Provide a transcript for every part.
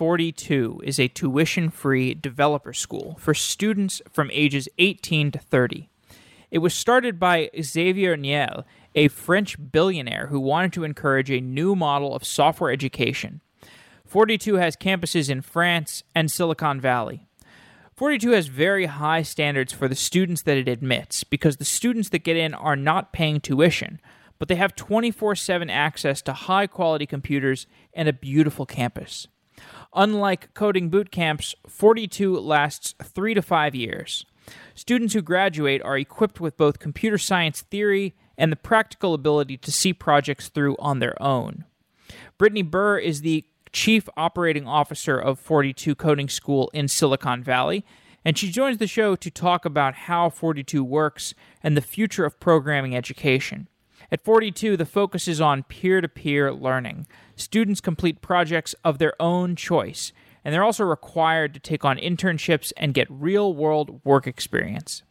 42 is a tuition free developer school for students from ages 18 to 30. It was started by Xavier Niel, a French billionaire who wanted to encourage a new model of software education. 42 has campuses in France and Silicon Valley. 42 has very high standards for the students that it admits because the students that get in are not paying tuition, but they have 24 7 access to high quality computers and a beautiful campus. Unlike coding boot camps, 42 lasts three to five years. Students who graduate are equipped with both computer science theory and the practical ability to see projects through on their own. Brittany Bir is the Chief Operating Officer of 42 Coding School in Silicon Valley, and she joins the show to talk about how 42 works and the future of programming education. At 42, the focus is on peer to peer learning. Students complete projects of their own choice, and they're also required to take on internships and get real world work experience.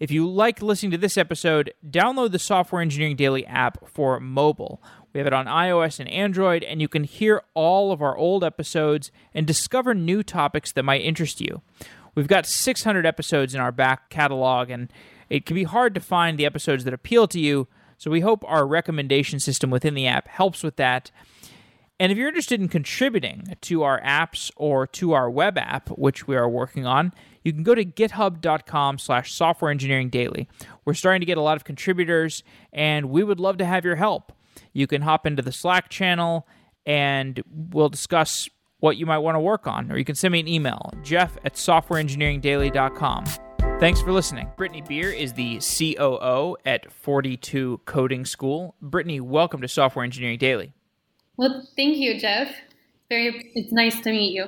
If you like listening to this episode, download the Software Engineering Daily app for mobile. We have it on iOS and Android, and you can hear all of our old episodes and discover new topics that might interest you. We've got 600 episodes in our back catalog, and it can be hard to find the episodes that appeal to you, so we hope our recommendation system within the app helps with that. And if you're interested in contributing to our apps or to our web app, which we are working on, you can go to github.com slash software engineering daily. We're starting to get a lot of contributors, and we would love to have your help. You can hop into the Slack channel and we'll discuss what you might want to work on, or you can send me an email, jeff at softwareengineeringdaily.com. Thanks for listening. Brittany Bir is the COO at 42 Coding School. Brittany, welcome to Software Engineering Daily. Well, thank you, Jeff. Very, it's nice to meet you.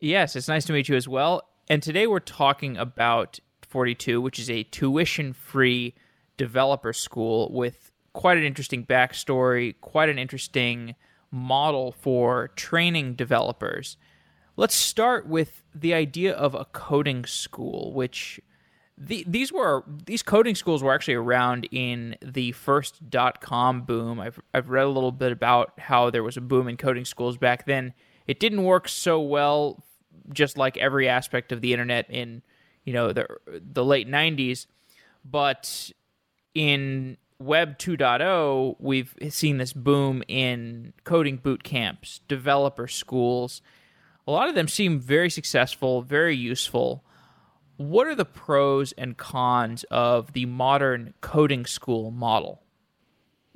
Yes, it's nice to meet you as well. And today we're talking about 42, which is a tuition free developer school with quite an interesting backstory, quite an interesting model for training developers. Let's start with the idea of a coding school, which the, these were these coding schools were actually around in the first dot com boom. I've I've read a little bit about how there was a boom in coding schools back then. It didn't work so well, just like every aspect of the internet in you know the the late '90s. But in Web 2.0, we've seen this boom in coding boot camps, developer schools a lot of them seem very successful, very useful. What are the pros and cons of the modern coding school model?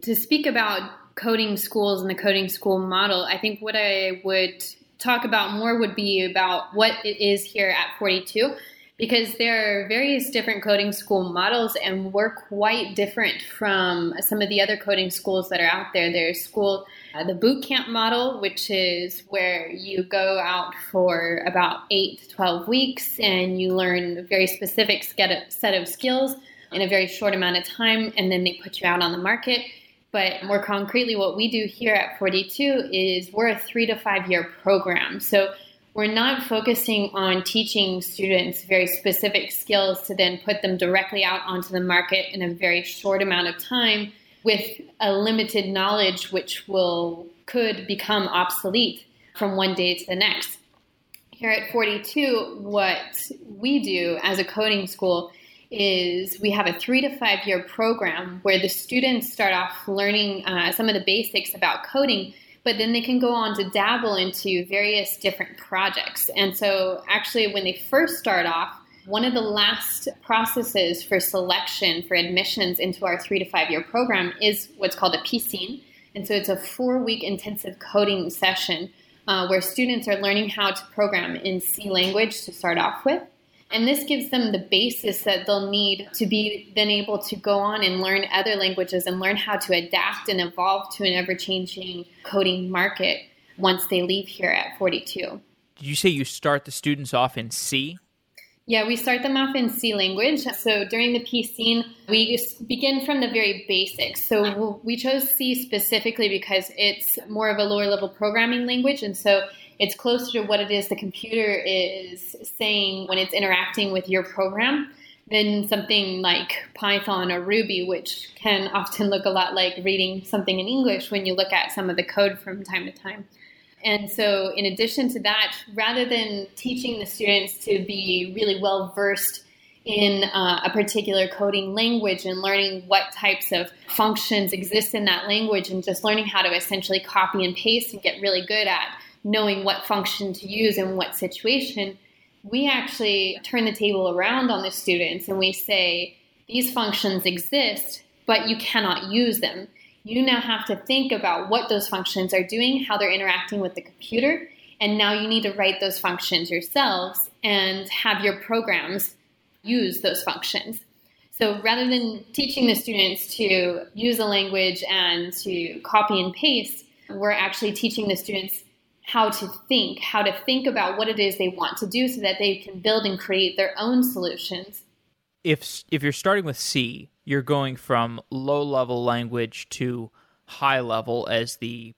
To speak about coding schools and the coding school model, I think what I would talk about more would be about what it is here at 42 because there are various different coding school models and we're quite different from some of the other coding schools that are out there. There's school uh, the boot camp model, which is where you go out for about eight to 12 weeks and you learn a very specific set of skills in a very short amount of time, and then they put you out on the market. But more concretely, what we do here at 42 is we're a three to five year program. So we're not focusing on teaching students very specific skills to then put them directly out onto the market in a very short amount of time with a limited knowledge which will could become obsolete from one day to the next. Here at 42, what we do as a coding school is we have a three to five year program where the students start off learning uh, some of the basics about coding, but then they can go on to dabble into various different projects. And so, actually, when they first start off, one of the last processes for selection for admissions into our three to five year program is what's called a piscine. And so it's a four week intensive coding session uh, where students are learning how to program in C language to start off with. And this gives them the basis that they'll need to be then able to go on and learn other languages and learn how to adapt and evolve to an ever changing coding market once they leave here at 42. Did you say you start the students off in C? Yeah, we start them off in C language. So during the piscine, we begin from the very basics. So we chose C specifically because it's more of a lower level programming language. And so it's closer to what it is the computer is saying when it's interacting with your program than something like Python or Ruby, which can often look a lot like reading something in English when you look at some of the code from time to time. And so, in addition to that, rather than teaching the students to be really well versed in uh, a particular coding language and learning what types of functions exist in that language and just learning how to essentially copy and paste and get really good at knowing what function to use in what situation, we actually turn the table around on the students and we say, these functions exist, but you cannot use them you now have to think about what those functions are doing, how they're interacting with the computer, and now you need to write those functions yourselves and have your programs use those functions. So rather than teaching the students to use a language and to copy and paste, we're actually teaching the students how to think, how to think about what it is they want to do so that they can build and create their own solutions. If if you're starting with C, you're going from low level language to high level as the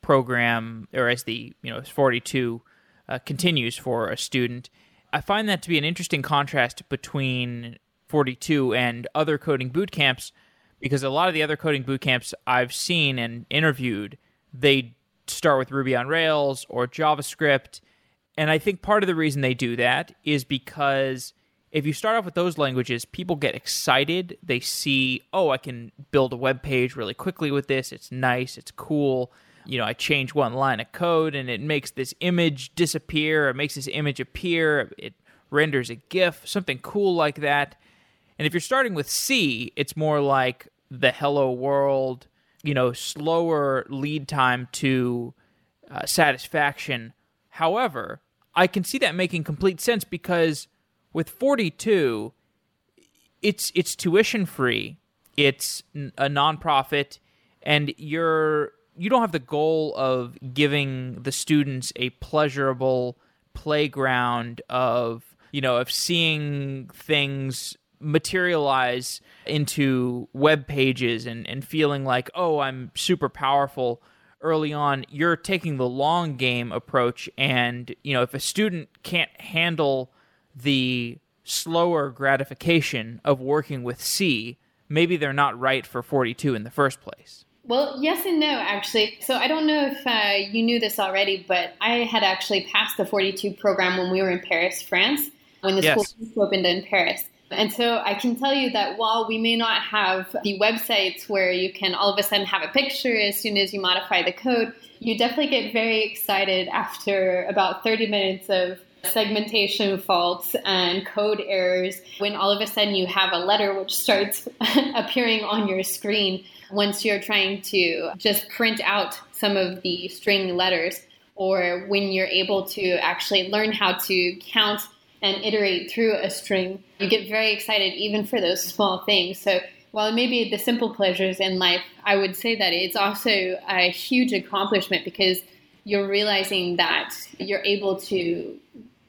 program or as the you know 42 uh, continues for a student. I find that to be an interesting contrast between 42 and other coding boot camps because a lot of the other coding boot camps I've seen and interviewed, they start with Ruby on Rails or JavaScript. And I think part of the reason they do that is because if you start off with those languages, people get excited. They see, oh, I can build a web page really quickly with this. It's nice. It's cool. You know, I change one line of code and it makes this image disappear. It makes this image appear. It renders a GIF, something cool like that. And if you're starting with C, it's more like the hello world, you know, slower lead time to uh, satisfaction. However, I can see that making complete sense because with 42, it's it's tuition free. It's a nonprofit, and you're you don't have the goal of giving the students a pleasurable playground of you know of seeing things materialize into web pages and, and feeling like oh i'm super powerful early on you're taking the long game approach and you know if a student can't handle the slower gratification of working with C, maybe they're not right for 42 in the first place. Well, yes and no, actually. So I don't know if uh, you knew this already, but I had actually passed the 42 program when we were in Paris, France, when the yes. school opened in Paris. And so I can tell you that while we may not have the websites where you can all of a sudden have a picture as soon as you modify the code, you definitely get very excited after about 30 minutes of segmentation faults and code errors when all of a sudden you have a letter which starts appearing on your screen once you're trying to just print out some of the string letters or when you're able to actually learn how to count and iterate through a string you get very excited even for those small things so while it may be the simple pleasures in life i would say that it's also a huge accomplishment because you're realizing that you're able to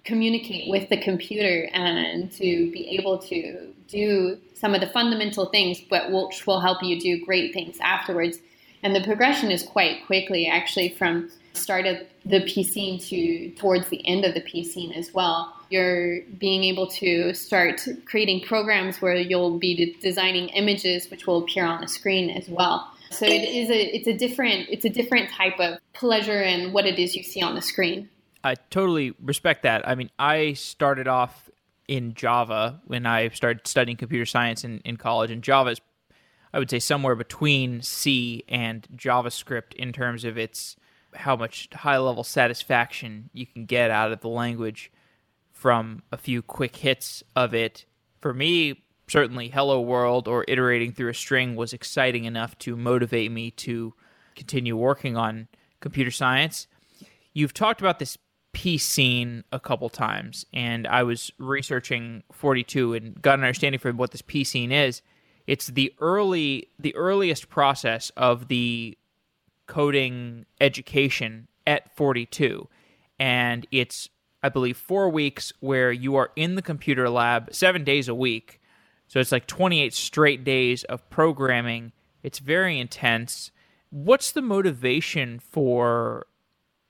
communicate with the computer and to be able to do some of the fundamental things, but which will help you do great things afterwards. And the progression is quite quickly, actually, from start of the piscine to towards the end of the piscine as well. You're being able to start creating programs where you'll be designing images which will appear on the screen as well. So it is a it's a different it's a different type of pleasure in what it is you see on the screen. I totally respect that. I mean, I started off in Java when I started studying computer science in, in college, and Java is, I would say, somewhere between C and JavaScript in terms of its how much high level satisfaction you can get out of the language from a few quick hits of it. For me, certainly Hello World or iterating through a string was exciting enough to motivate me to continue working on computer science. You've talked about this piscine a couple times, and I was researching 42 and got an understanding for what this piscine is. It's the early, the earliest process of the coding education at 42, and it's I believe four weeks where you are in the computer lab seven days a week. So it's like 28 straight days of programming. It's very intense. What's the motivation for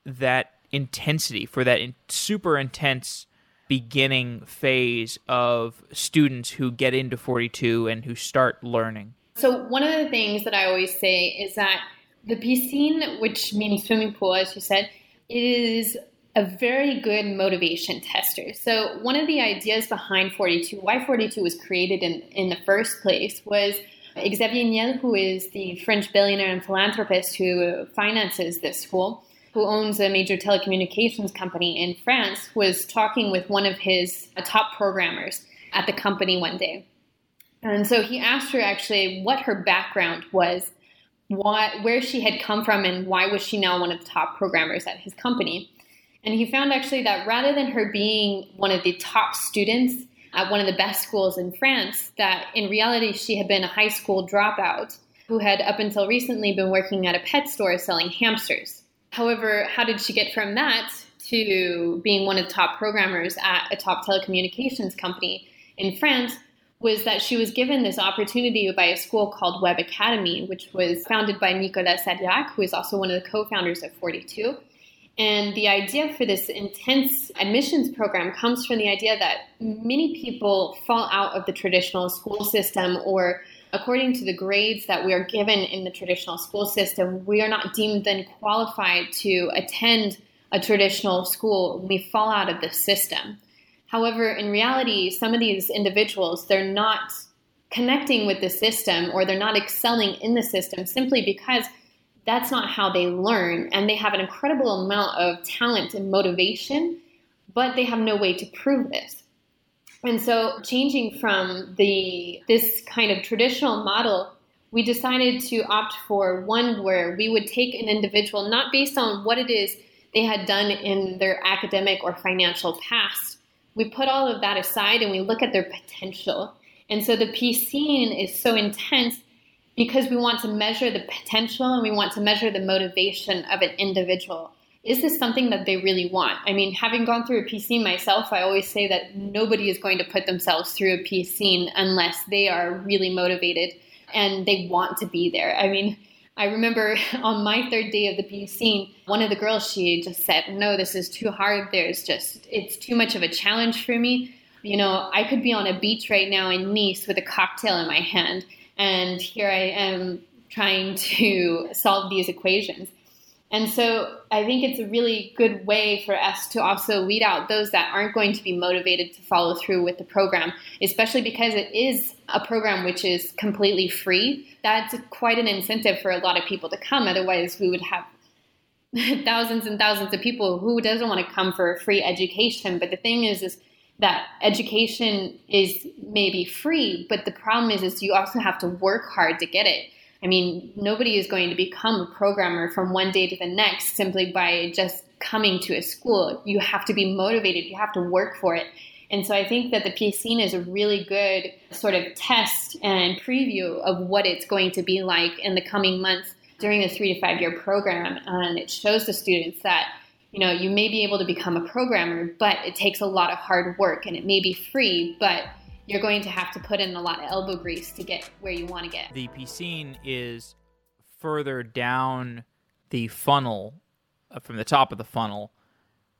that intensity for that in, super intense beginning phase of students who get into 42 and who start learning? So, one of the things that I always say is that the piscine, which means swimming pool, as you said, is a very good motivation tester. So, one of the ideas behind 42, why 42 was created in, in the first place, was Xavier Niel, who is the French billionaire and philanthropist who finances this school, who owns a major telecommunications company in France, was talking with one of his top programmers at the company one day. And so he asked her actually what her background was, why, where she had come from, and why was she now one of the top programmers at his company. And he found actually that rather than her being one of the top students at one of the best schools in France, that in reality she had been a high school dropout who had up until recently been working at a pet store selling hamsters. However, how did she get from that to being one of the top programmers at a top telecommunications company in France? Was that she was given this opportunity by a school called Web Academy, which was founded by Nicolas Sadirac, who is also one of the co founders of 42 and the idea for this intense admissions program comes from the idea that many people fall out of the traditional school system or according to the grades that we are given in the traditional school system, we are not deemed then qualified to attend a traditional school. We fall out of the system. However, in reality, some of these individuals, they're not connecting with the system or they're not excelling in the system simply because that's not how they learn. And they have an incredible amount of talent and motivation, but they have no way to prove this. And so changing from the this kind of traditional model, we decided to opt for one where we would take an individual not based on what it is they had done in their academic or financial past. We put all of that aside and we look at their potential. And so the Piscine is so intense because we want to measure the potential and we want to measure the motivation of an individual. Is this something that they really want? I mean, having gone through a Piscine myself, I always say that nobody is going to put themselves through a Piscine unless they are really motivated and they want to be there. I mean, I remember on my third day of the Piscine, one of the girls, she just said, No, this is too hard. There's just, it's too much of a challenge for me. You know, I could be on a beach right now in Nice with a cocktail in my hand and here I am trying to solve these equations. And so I think it's a really good way for us to also weed out those that aren't going to be motivated to follow through with the program, especially because it is a program which is completely free. That's quite an incentive for a lot of people to come. Otherwise, we would have thousands and thousands of people who doesn't want to come for free education. But the thing is, is that education is maybe free, but the problem is, is you also have to work hard to get it. I mean, nobody is going to become a programmer from one day to the next simply by just coming to a school. You have to be motivated, you have to work for it. And so I think that the Piscine is a really good sort of test and preview of what it's going to be like in the coming months during the three to five year program. And it shows the students that you know, you may be able to become a programmer, but it takes a lot of hard work and it may be free, but you're going to have to put in a lot of elbow grease to get where you want to get. The Piscine is further down the funnel uh, from the top of the funnel.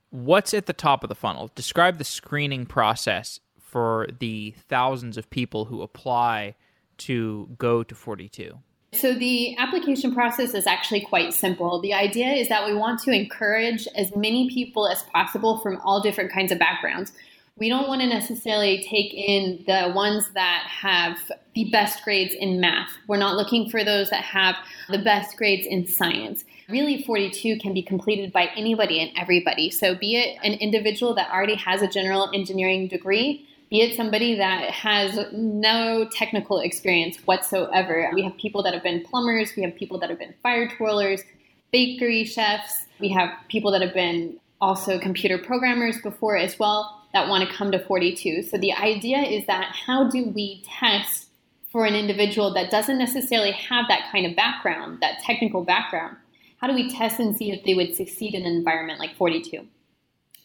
What's at the top of the funnel? Describe the screening process for the thousands of people who apply to go to 42. So, the application process is actually quite simple. The idea is that we want to encourage as many people as possible from all different kinds of backgrounds. We don't want to necessarily take in the ones that have the best grades in math. We're not looking for those that have the best grades in science. Really, 42 can be completed by anybody and everybody. So, be it an individual that already has a general engineering degree be it somebody that has no technical experience whatsoever. We have people that have been plumbers, we have people that have been fire twirlers, bakery chefs, we have people that have been also computer programmers before as well that want to come to 42. So the idea is that how do we test for an individual that doesn't necessarily have that kind of background, that technical background? How do we test and see if they would succeed in an environment like 42?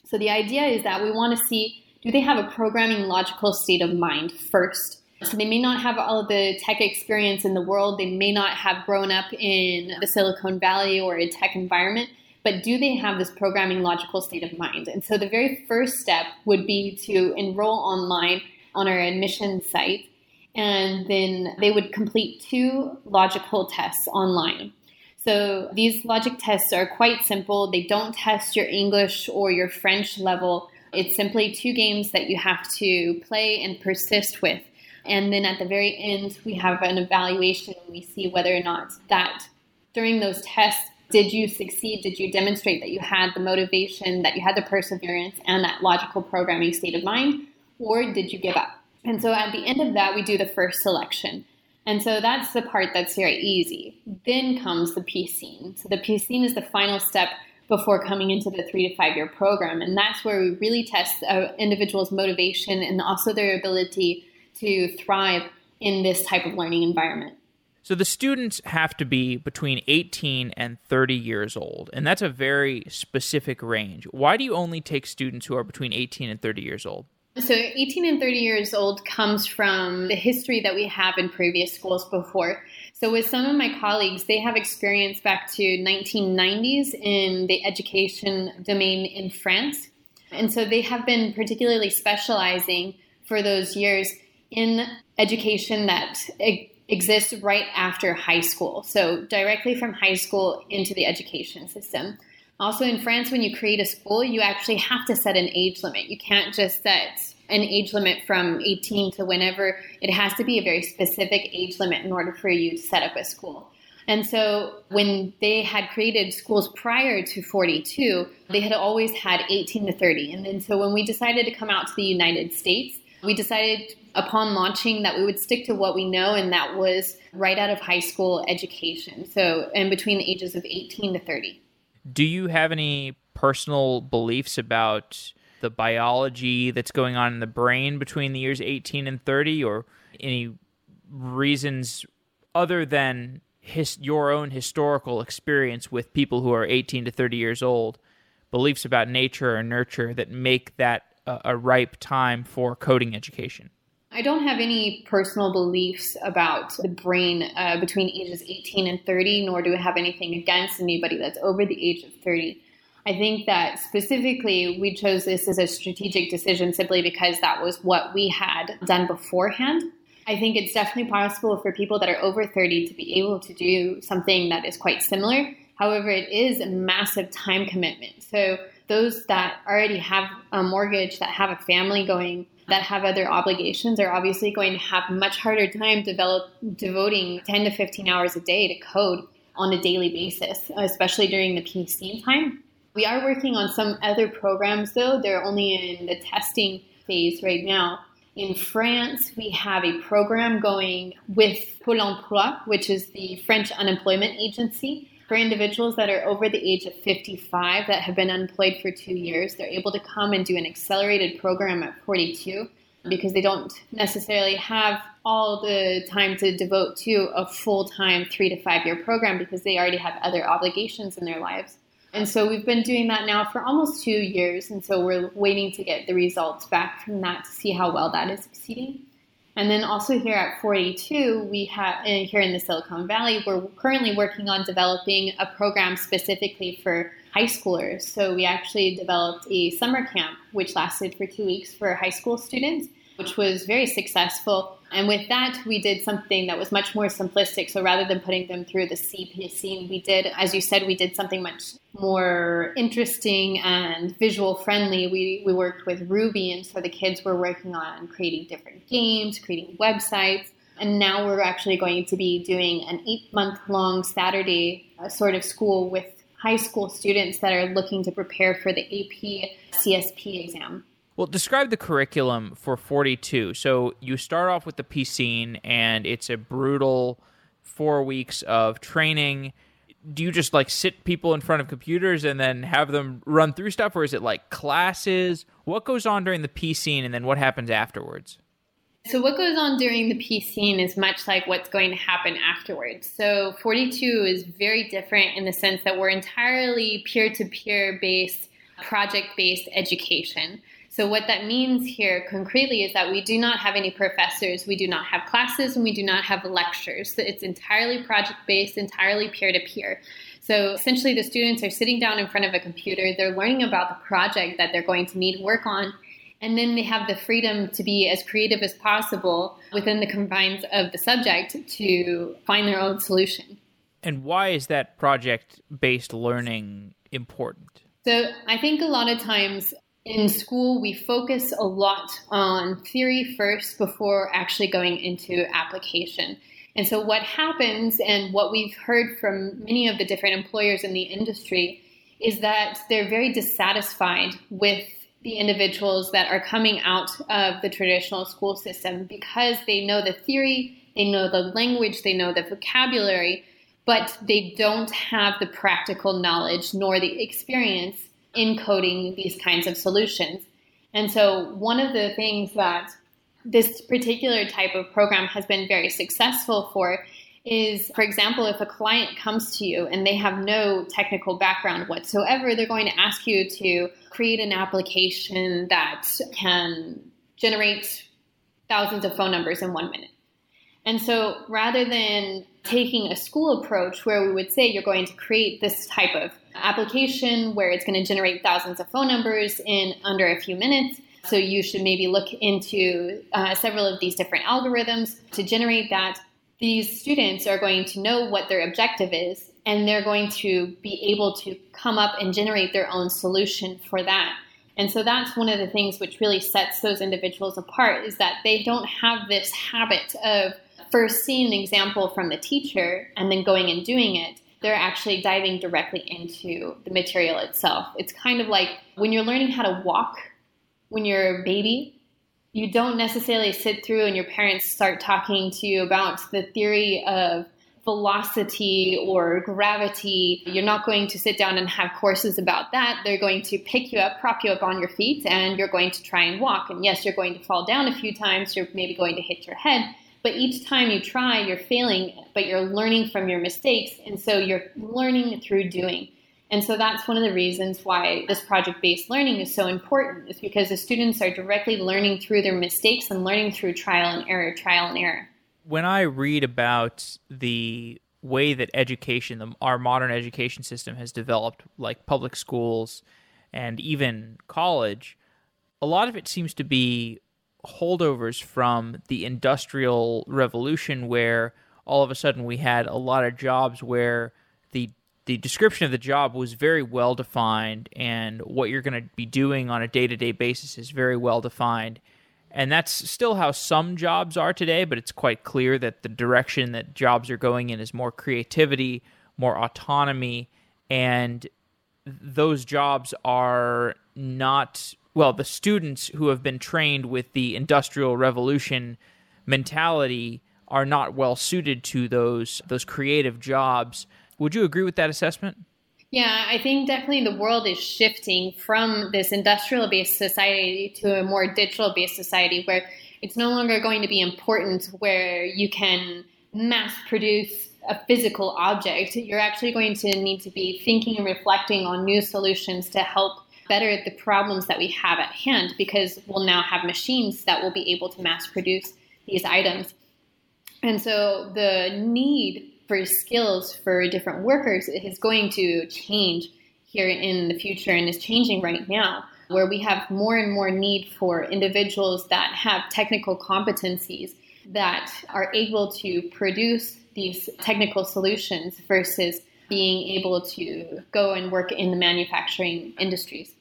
So the idea is that we want to see do they have a programming logical state of mind first? So they may not have all the tech experience in the world. They may not have grown up in the Silicon Valley or a tech environment, but do they have this programming logical state of mind? And so the very first step would be to enroll online on our admission site, and then they would complete two logical tests online. So these logic tests are quite simple. They don't test your English or your French level. It's simply two games that you have to play and persist with. And then at the very end, we have an evaluation and we see whether or not that during those tests, did you succeed? Did you demonstrate that you had the motivation, that you had the perseverance, and that logical programming state of mind? Or did you give up? And so at the end of that, we do the first selection. And so that's the part that's very easy. Then comes the piscine. So the piscine is the final step before coming into the three to five year program. And that's where we really test an individual's motivation and also their ability to thrive in this type of learning environment. So the students have to be between 18 and 30 years old, and that's a very specific range. Why do you only take students who are between 18 and 30 years old? So, 18 and 30 years old comes from the history that we have in previous schools before. So, with some of my colleagues, they have experience back to 1990s in the education domain in France. And so, they have been particularly specializing for those years in education that exists right after high school. So, directly from high school into the education system. Also, in France, when you create a school, you actually have to set an age limit. You can't just set an age limit from 18 to whenever. It has to be a very specific age limit in order for you to set up a school. And so when they had created schools prior to 42, they had always had 18 to 30. And then so when we decided to come out to the United States, we decided upon launching that we would stick to what we know, and that was right out of high school education. So, in between the ages of 18 to 30. Do you have any personal beliefs about the biology that's going on in the brain between the years 18 and 30, or any reasons other than his, your own historical experience with people who are 18 to 30 years old, beliefs about nature or nurture that make that a, ripe time for coding education? I don't have any personal beliefs about the brain uh, between ages 18 and 30, nor do I have anything against anybody that's over the age of 30. I think that specifically we chose this as a strategic decision simply because that was what we had done beforehand. I think it's definitely possible for people that are over 30 to be able to do something that is quite similar. However, it is a massive time commitment. So, those that already have a mortgage, that have a family going, that have other obligations are obviously going to have much harder time develop, devoting 10 to 15 hours a day to code on a daily basis, especially during the piscine time. We are working on some other programs though. They're only in the testing phase right now. In France, we have a program going with Pôle emploi, which is the French unemployment agency. For individuals that are over the age of 55 that have been unemployed for two years, they're able to come and do an accelerated program at 42 because they don't necessarily have all the time to devote to a full time three to five year program because they already have other obligations in their lives. And so we've been doing that now for almost two years. And so we're waiting to get the results back from that to see how well that is succeeding. And then also here at 42, we have uh, here in the Silicon Valley, we're currently working on developing a program specifically for high schoolers. So we actually developed a summer camp, which lasted for two weeks for high school students, which was very successful. And with that, we did something that was much more simplistic. So rather than putting them through the piscine, we did, as you said, we did something much more interesting and visual friendly. We, we worked with Ruby, and so the kids were working on creating different games, creating websites. And now we're actually going to be doing an eight month long Saturday uh, sort of school with high school students that are looking to prepare for the AP CSP exam. Well, describe the curriculum for 42. So you start off with the piscine, and it's a brutal four weeks of training. Do you just like sit people in front of computers and then have them run through stuff, or is it like classes? What goes on during the piscine, and then what happens afterwards? So, what goes on during the piscine is much like what's going to happen afterwards. So, 42 is very different in the sense that we're entirely peer to peer based, project based education. So, what that means here concretely is that we do not have any professors, we do not have classes, and we do not have lectures. So it's entirely project based, entirely peer to peer. So, essentially, the students are sitting down in front of a computer, they're learning about the project that they're going to need work on. And then they have the freedom to be as creative as possible within the confines of the subject to find their own solution. And why is that project based learning important? So, I think a lot of times in school, we focus a lot on theory first before actually going into application. And so, what happens, and what we've heard from many of the different employers in the industry, is that they're very dissatisfied with the individuals that are coming out of the traditional school system because they know the theory, they know the language, they know the vocabulary, but they don't have the practical knowledge nor the experience in coding these kinds of solutions. And so, one of the things that this particular type of program has been very successful for is, for example, if a client comes to you and they have no technical background whatsoever, they're going to ask you to create an application that can generate thousands of phone numbers in one minute. And so rather than taking a school approach where we would say you're going to create this type of application where it's going to generate thousands of phone numbers in under a few minutes, so you should maybe look into uh, several of these different algorithms to generate that. These students are going to know what their objective is, and they're going to be able to come up and generate their own solution for that. And so that's one of the things which really sets those individuals apart is that they don't have this habit of first seeing an example from the teacher and then going and doing it. They're actually diving directly into the material itself. It's kind of like when you're learning how to walk when you're a baby, you don't necessarily sit through and your parents start talking to you about the theory of velocity or gravity. You're not going to sit down and have courses about that. They're going to pick you up, prop you up on your feet, and you're going to try and walk. And yes, you're going to fall down a few times. You're maybe going to hit your head. But each time you try, you're failing, but you're learning from your mistakes. And so you're learning through doing. And so that's one of the reasons why this project based learning is so important, is because the students are directly learning through their mistakes and learning through trial and error, trial and error. When I read about the way that education, our modern education system has developed, like public schools and even college, a lot of it seems to be holdovers from the Industrial Revolution, where all of a sudden we had a lot of jobs where the the description of the job was very well defined and what you're going to be doing on a day-to-day basis is very well defined. And that's still how some jobs are today but it's quite clear that the direction that jobs are going in is more creativity more autonomy and those jobs are not well the students who have been trained with the industrial revolution mentality are not well suited to those those creative jobs would you agree with that assessment? Yeah, I think definitely the world is shifting from this industrial based society to a more digital based society where it's no longer going to be important where you can mass produce a physical object. You're actually going to need to be thinking and reflecting on new solutions to help better the problems that we have at hand because we'll now have machines that will be able to mass produce these items. And so the need for skills for different workers is going to change here in the future and is changing right now, where we have more and more need for individuals that have technical competencies that are able to produce these technical solutions versus being able to go and work in the manufacturing industries.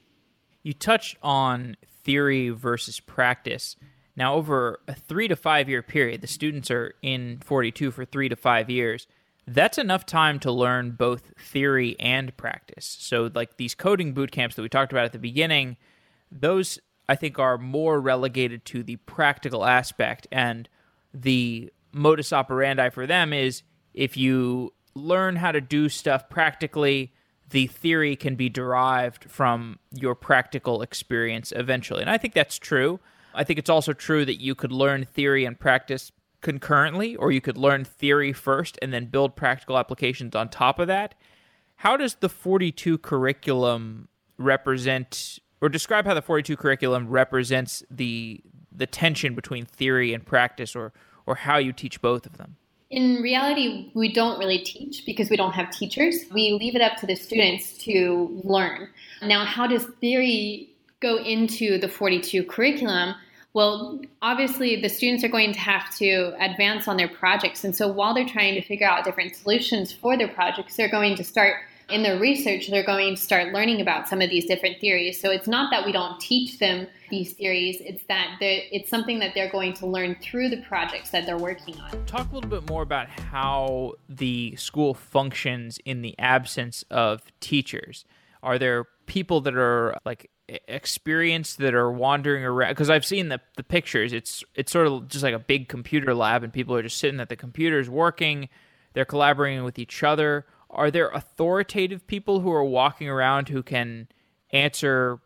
You touched on theory versus practice. Now, over a three to five year period, the students are in 42 for three to five years that's enough time to learn both theory and practice. So, like these coding boot camps that we talked about at the beginning, those I think are more relegated to the practical aspect. And the modus operandi for them is if you learn how to do stuff practically, the theory can be derived from your practical experience eventually. And I think that's true. I think it's also true that you could learn theory and practice concurrently, or you could learn theory first and then build practical applications on top of that. How does the 42 curriculum represent, or describe how the 42 curriculum represents the the tension between theory and practice, or or how you teach both of them? In reality, we don't really teach because we don't have teachers. We leave it up to the students to learn. Now, how does theory go into the 42 curriculum? Well, obviously, the students are going to have to advance on their projects. And so while they're trying to figure out different solutions for their projects, they're going to start in their research, they're going to start learning about some of these different theories. So it's not that we don't teach them these theories, it's that it's something that they're going to learn through the projects that they're working on. Talk a little bit more about how the school functions in the absence of teachers. Are there people that are like experienced that are wandering around because I've seen the the pictures. It's it's sort of just like a big computer lab, and people are just sitting at the computers working. They're collaborating with each other. Are there authoritative people who are walking around who can answer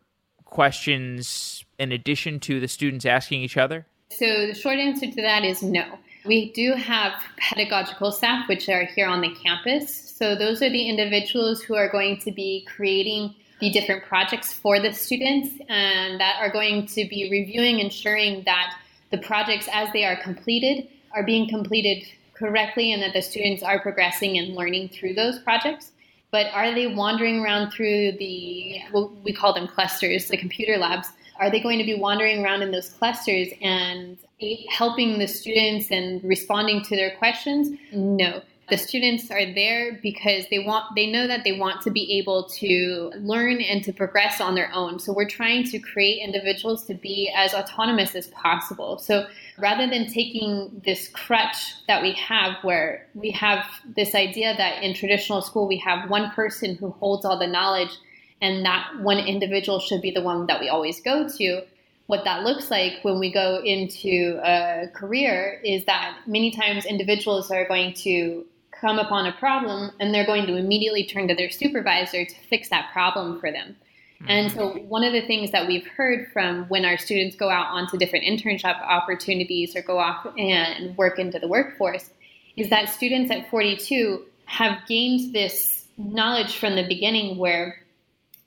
questions in addition to the students asking each other? So the short answer to that is no. We do have pedagogical staff, which are here on the campus. So those are the individuals who are going to be creating the different projects for the students and that are going to be reviewing, ensuring that the projects as they are completed are being completed correctly and that the students are progressing and learning through those projects. But are they wandering around through the, what we call them clusters, the computer labs? Are they going to be wandering around in those clusters and helping the students and responding to their questions? No the students are there because they want they know that they want to be able to learn and to progress on their own so we're trying to create individuals to be as autonomous as possible so rather than taking this crutch that we have where we have this idea that in traditional school we have one person who holds all the knowledge and that one individual should be the one that we always go to what that looks like when we go into a career is that many times individuals are going to come upon a problem and they're going to immediately turn to their supervisor to fix that problem for them. Mm-hmm. And so, one of the things that we've heard from when our students go out onto different internship opportunities or go off and work into the workforce is that students at 42 have gained this knowledge from the beginning where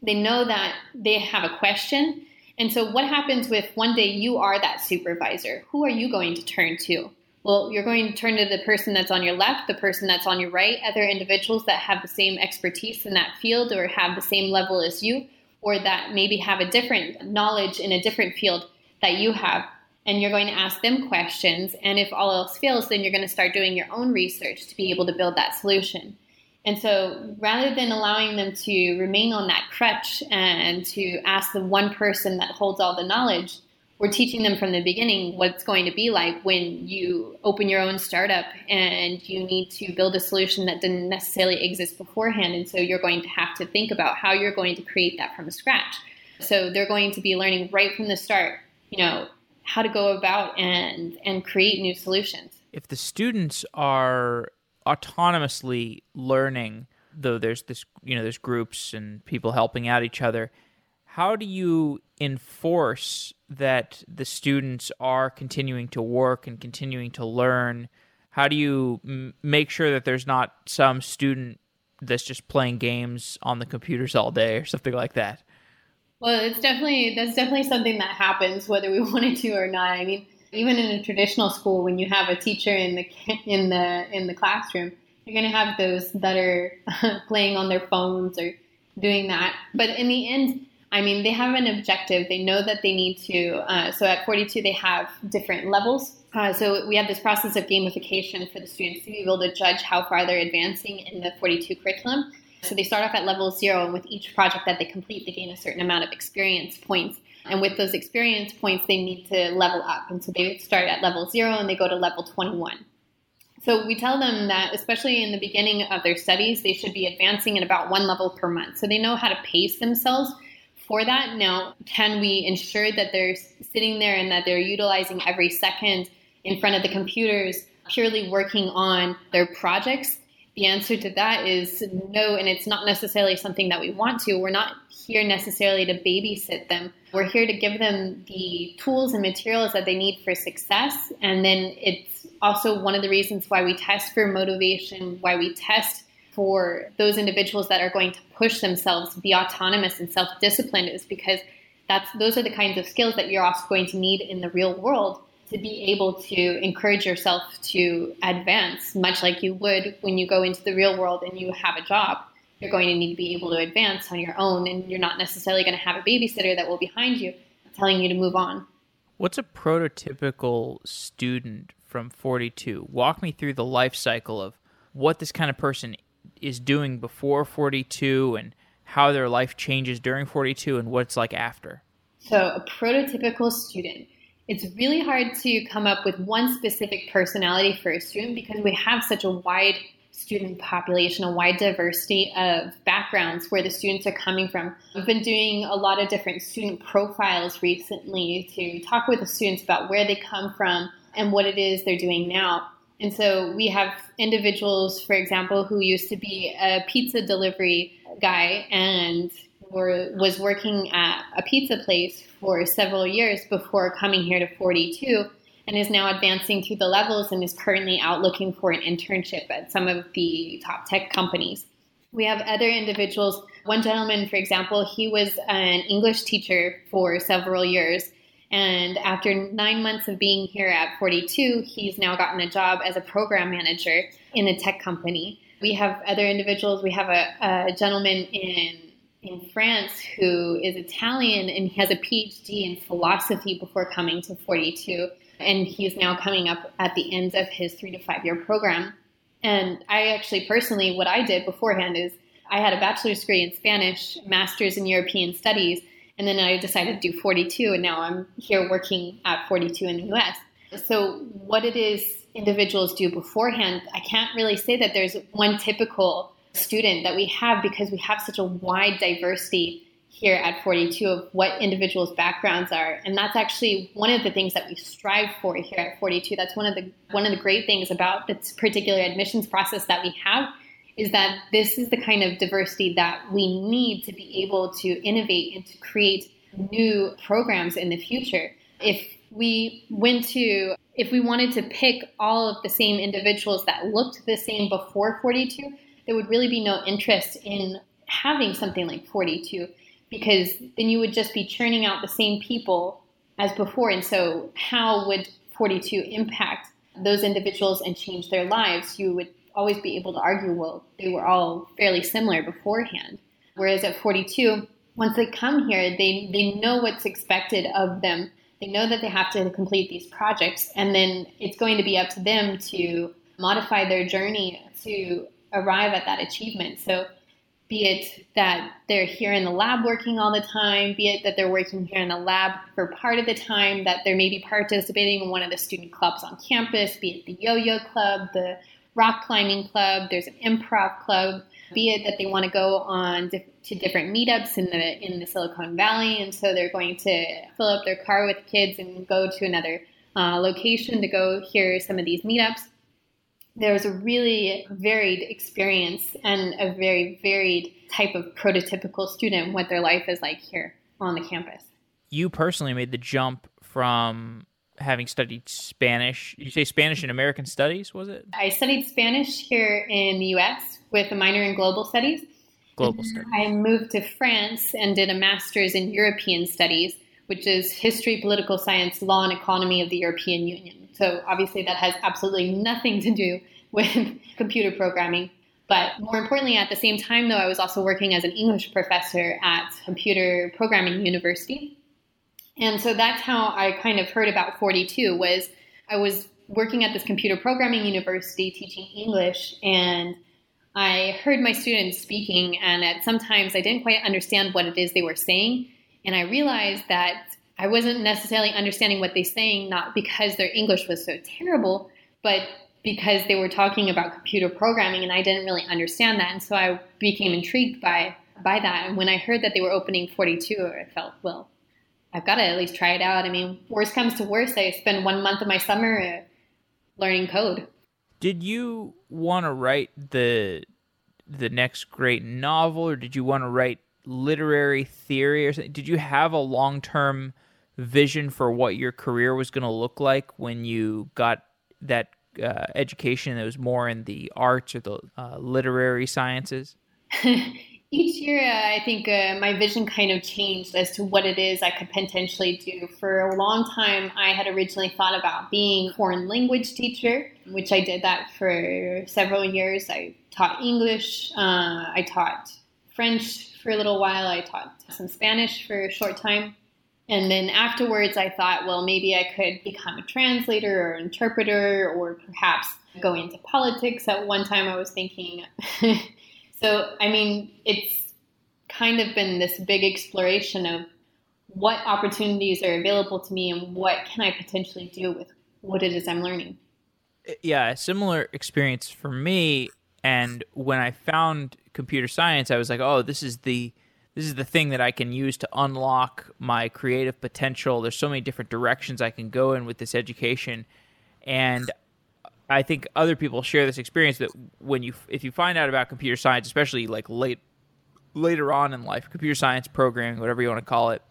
they know that they have a question. And so, what happens if one day you are that supervisor? Who are you going to turn to? well, you're going to turn to the person that's on your left, the person that's on your right, other individuals that have the same expertise in that field or have the same level as you, or that maybe have a different knowledge in a different field that you have. And you're going to ask them questions. And if all else fails, then you're going to start doing your own research to be able to build that solution. And so rather than allowing them to remain on that crutch and to ask the one person that holds all the knowledge, we're teaching them from the beginning what it's going to be like when you open your own startup and you need to build a solution that didn't necessarily exist beforehand. And so you're going to have to think about how you're going to create that from scratch. So they're going to be learning right from the start, you know, how to go about and and create new solutions. If the students are autonomously learning, though there's this, you know, there's groups and people helping out each other, how do you enforce that the students are continuing to work and continuing to learn? How do you m- make sure that there's not some student that's just playing games on the computers all day or something like that? Well, it's definitely that's definitely something that happens whether we wanted to or not. I mean, even in a traditional school, when you have a teacher in the in the in the classroom, you're going to have those that are playing on their phones or doing that. But in the end, I mean, they have an objective. They know that they need to. Uh, so at 42, they have different levels. Uh, so we have this process of gamification for the students to be able to judge how far they're advancing in the 42 curriculum. So they start off at level zero, and with each project that they complete, they gain a certain amount of experience points. And with those experience points, they need to level up. And so they start at level zero and they go to level 21. So we tell them that, especially in the beginning of their studies, they should be advancing at about one level per month. So they know how to pace themselves for that. Now, can we ensure that they're sitting there and that they're utilizing every second in front of the computers, purely working on their projects? The answer to that is no, and it's not necessarily something that we want to. We're not here necessarily to babysit them. We're here to give them the tools and materials that they need for success. And then it's also one of the reasons why we test for motivation, why we test for those individuals that are going to push themselves, be autonomous and self-disciplined is because that's those are the kinds of skills that you're also going to need in the real world to be able to encourage yourself to advance, much like you would when you go into the real world and you have a job. You're going to need to be able to advance on your own, and you're not necessarily going to have a babysitter that will behind you telling you to move on. What's a prototypical student from 42? Walk me through the life cycle of what this kind of person is doing before 42 and how their life changes during 42 and what it's like after. So, a prototypical student. It's really hard to come up with one specific personality for a student because we have such a wide student population, a wide diversity of backgrounds where the students are coming from. We've been doing a lot of different student profiles recently to talk with the students about where they come from and what it is they're doing now. And so we have individuals, for example, who used to be a pizza delivery guy and were, was working at a pizza place for several years before coming here to 42 and is now advancing through the levels and is currently out looking for an internship at some of the top tech companies. We have other individuals. One gentleman, for example, he was an English teacher for several years. And after nine months of being here at 42, he's now gotten a job as a program manager in a tech company. We have other individuals. We have a, a gentleman in in France who is Italian and he has a PhD in philosophy before coming to 42 and he's now coming up at the end of his three to five year program. And I actually personally, what I did beforehand is I had a bachelor's degree in Spanish, master's in European studies, and then I decided to do 42, and now I'm here working at 42 in the US. So, what it is individuals do beforehand, I can't really say that there's one typical student that we have because we have such a wide diversity here at 42 of what individuals' backgrounds are, and that's actually one of the things that we strive for here at 42. That's one of the one of the great things about this particular admissions process that we have is that this is the kind of diversity that we need to be able to innovate and to create new programs in the future. If we went to if we wanted to pick all of the same individuals that looked the same before 42, there would really be no interest in having something like 42 because then you would just be churning out the same people as before. And so, how would 42 impact those individuals and change their lives? You would always be able to argue, well, they were all fairly similar beforehand. Whereas at 42, once they come here, they, they know what's expected of them. They know that they have to complete these projects, and then it's going to be up to them to modify their journey to arrive at that achievement. So be it that they're here in the lab working all the time, be it that they're working here in the lab for part of the time, that they're maybe participating in one of the student clubs on campus, be it the yo yo club, the rock climbing club, there's an improv club, be it that they want to go on to different meetups in the in the Silicon Valley, and so they're going to fill up their car with kids and go to another uh, location to go hear some of these meetups there's a really varied experience and a very varied type of prototypical student what their life is like here on the campus. You personally made the jump from having studied Spanish. You say Spanish and American Studies, was it? I studied Spanish here in the US with a minor in global studies. Global studies. I moved to France and did a master's in European studies, which is history, political science, law, and economy of the European Union. So obviously that has absolutely nothing to do with computer programming. But more importantly, at the same time, though, I was also working as an English professor at Computer Programming University. And so that's how I kind of heard about 42 was I was working at this computer programming university teaching English and I heard my students speaking and at sometimes I didn't quite understand what it is they were saying and I realized that I wasn't necessarily understanding what they're saying, not because their English was so terrible, but because they were talking about computer programming and I didn't really understand that. And so I became intrigued by by that. And when I heard that they were opening 42, I felt, well, I've got to at least try it out. I mean, worst comes to worst, I spend one month of my summer uh, learning code. Did you want to write the the next great novel, or did you want to write literary theory, or something? Did you have a long term vision for what your career was going to look like when you got that uh, education that was more in the arts or the uh, literary sciences? Each year, uh, I think uh, my vision kind of changed as to what it is I could potentially do. For a long time, I had originally thought about being a foreign language teacher, which I did that for several years. I taught English, uh, I taught French for a little while, I taught some Spanish for a short time. And then afterwards, I thought, well, maybe I could become a translator or interpreter or perhaps go into politics. At one time, I was thinking. so, I mean, it's kind of been this big exploration of what opportunities are available to me and what can I potentially do with what it is I'm learning. Yeah, similar experience for me. And when I found computer science, I was like, oh, this is the this is the thing that I can use to unlock my creative potential. There's so many different directions I can go in with this education, and I think other people share this experience that when you if you find out about computer science, especially like late later on in life, computer science programming, whatever you want to call it,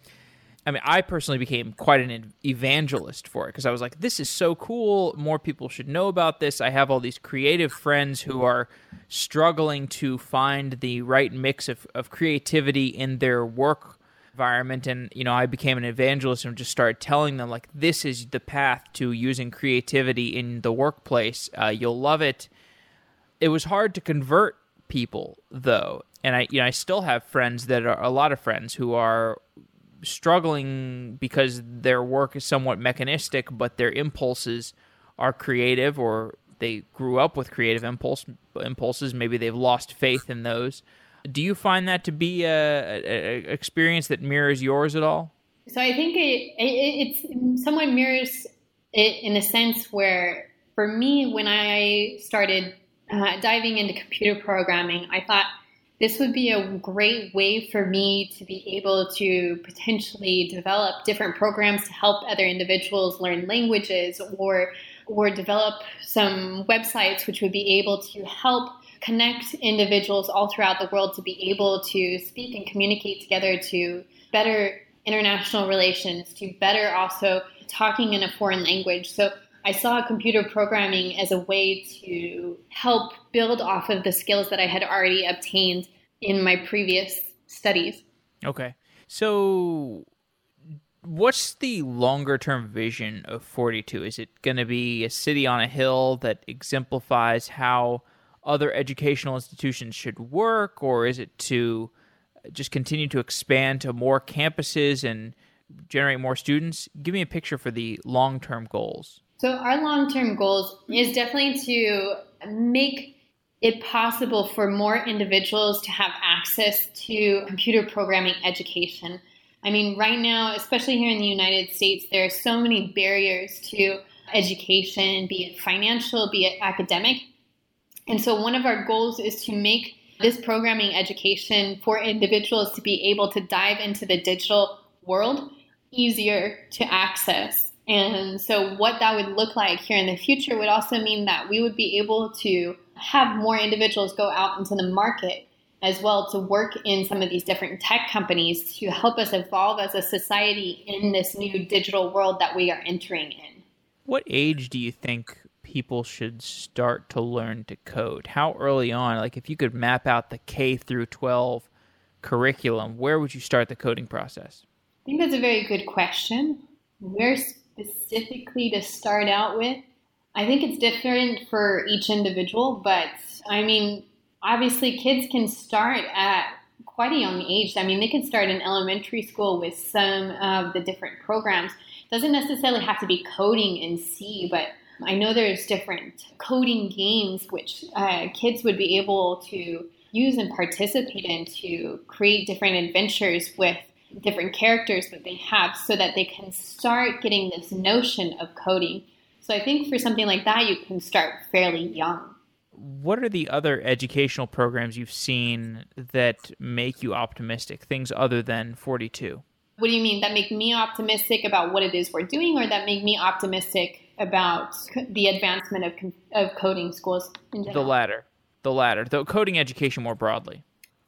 I mean, I personally became quite an evangelist for it because I was like, this is so cool. More people should know about this. I have all these creative friends who are struggling to find the right mix of, of creativity in their work environment. And, you know, I became an evangelist and just started telling them, like, this is the path to using creativity in the workplace. Uh, you'll love it. It was hard to convert people, though. And I, you know, I still have friends that are a lot of friends who are struggling because their work is somewhat mechanistic, but their impulses are creative, or they grew up with creative impulse impulses. Maybe they've lost faith in those. Do you find that to be a, a, a experience that mirrors yours at all? So I think it, it it's somewhat mirrors it in a sense where, for me, when I started uh, diving into computer programming, I thought this would be a great way for me to be able to potentially develop different programs to help other individuals learn languages or or develop some websites which would be able to help connect individuals all throughout the world to be able to speak and communicate together to better international relations to better also talking in a foreign language so I saw computer programming as a way to help build off of the skills that I had already obtained in my previous studies. Okay. So what's the longer term vision of 42? Is it going to be a city on a hill that exemplifies how other educational institutions should work or is it to just continue to expand to more campuses and generate more students? Give me a picture for the long term goals. So our long-term goals is definitely to make it possible for more individuals to have access to computer programming education. I mean, right now, especially here in the United States, there are so many barriers to education, be it financial, be it academic. And so, one of our goals is to make this programming education for individuals to be able to dive into the digital world easier to access. And so, what that would look like here in the future would also mean that we would be able to have more individuals go out into the market as well to work in some of these different tech companies to help us evolve as a society in this new digital world that we are entering in. What age do you think people should start to learn to code? How early on? Like, if you could map out the K through 12 curriculum, where would you start the coding process? I think that's a very good question. Where specifically to start out with. I think it's different for each individual, but I mean, obviously, kids can start at quite a young age. I mean, they can start in elementary school with some of the different programs. Doesn't necessarily have to be coding in C, but I know there's different coding games which uh, kids would be able to use and participate in to create different adventures with different characters that they have so that they can start getting this notion of coding. So I think for something like that, you can start fairly young. What are the other educational programs you've seen that make you optimistic, things other than 42? What do you mean? That make me optimistic about what it is we're doing, or that make me optimistic about the advancement of, of coding schools in general? The latter. The latter. The coding education more broadly.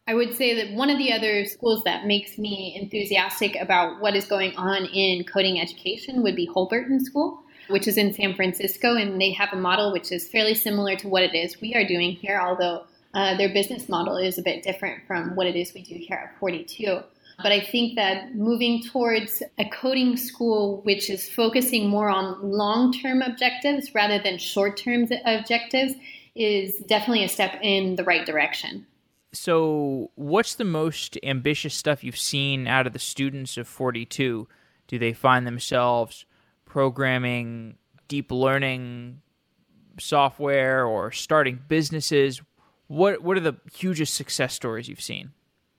I would say that one of the other schools that makes me enthusiastic about what is going on in coding education would be Holberton School, which is in San Francisco, and they have a model which is fairly similar to what it is we are doing here, although uh, their business model is a bit different from what it is we do here at 42. But I think that moving towards a coding school which is focusing more on long term objectives rather than short term objectives is definitely a step in the right direction so what's the most ambitious stuff you've seen out of the students of 42 Do they find themselves programming deep learning software or starting businesses? What what are the hugest success stories you've seen?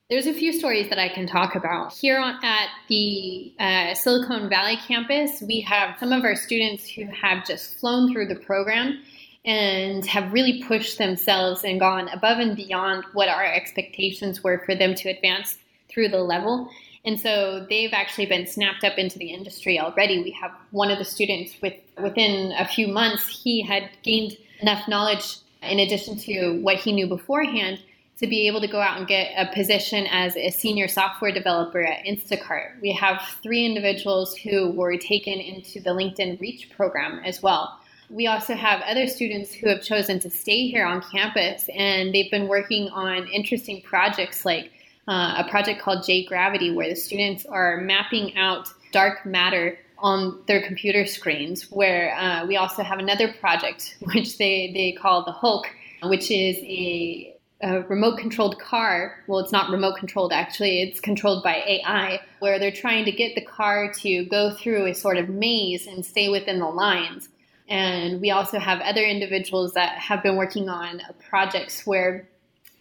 There's a few stories that I can talk about. Here on, at the uh, Silicon Valley campus, we have some of our students who have just flown through the program and have really pushed themselves and gone above and beyond what our expectations were for them to advance through the level. And so they've actually been snapped up into the industry already. We have one of the students with within a few months, he had gained enough knowledge in addition to what he knew beforehand to be able to go out and get a position as a senior software developer at Instacart. We have three individuals who were taken into the LinkedIn Reach program as well. We also have other students who have chosen to stay here on campus and they've been working on interesting projects like uh, a project called J Gravity, where the students are mapping out dark matter on their computer screens. Where uh, we also have another project, which they, they call the Hulk, which is a a remote controlled car. Well, it's not remote controlled actually, it's controlled by AI, where they're trying to get the car to go through a sort of maze and stay within the lines. And we also have other individuals that have been working on projects where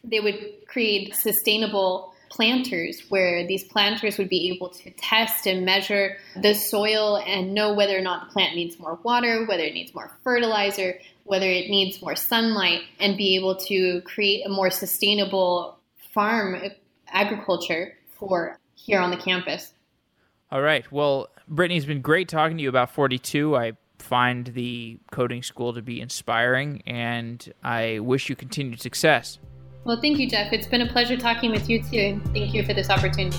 they would create sustainable planters where these planters would be able to test and measure the soil and know whether or not the plant needs more water, whether it needs more fertilizer, whether it needs more sunlight, and be able to create a more sustainable farm agriculture for here on the campus. All right. Well, Brittany, it's been great talking to you about 42. I find the coding school to be inspiring, and I wish you continued success. Well, thank you, Jeff. It's been a pleasure talking with you too. Thank you for this opportunity.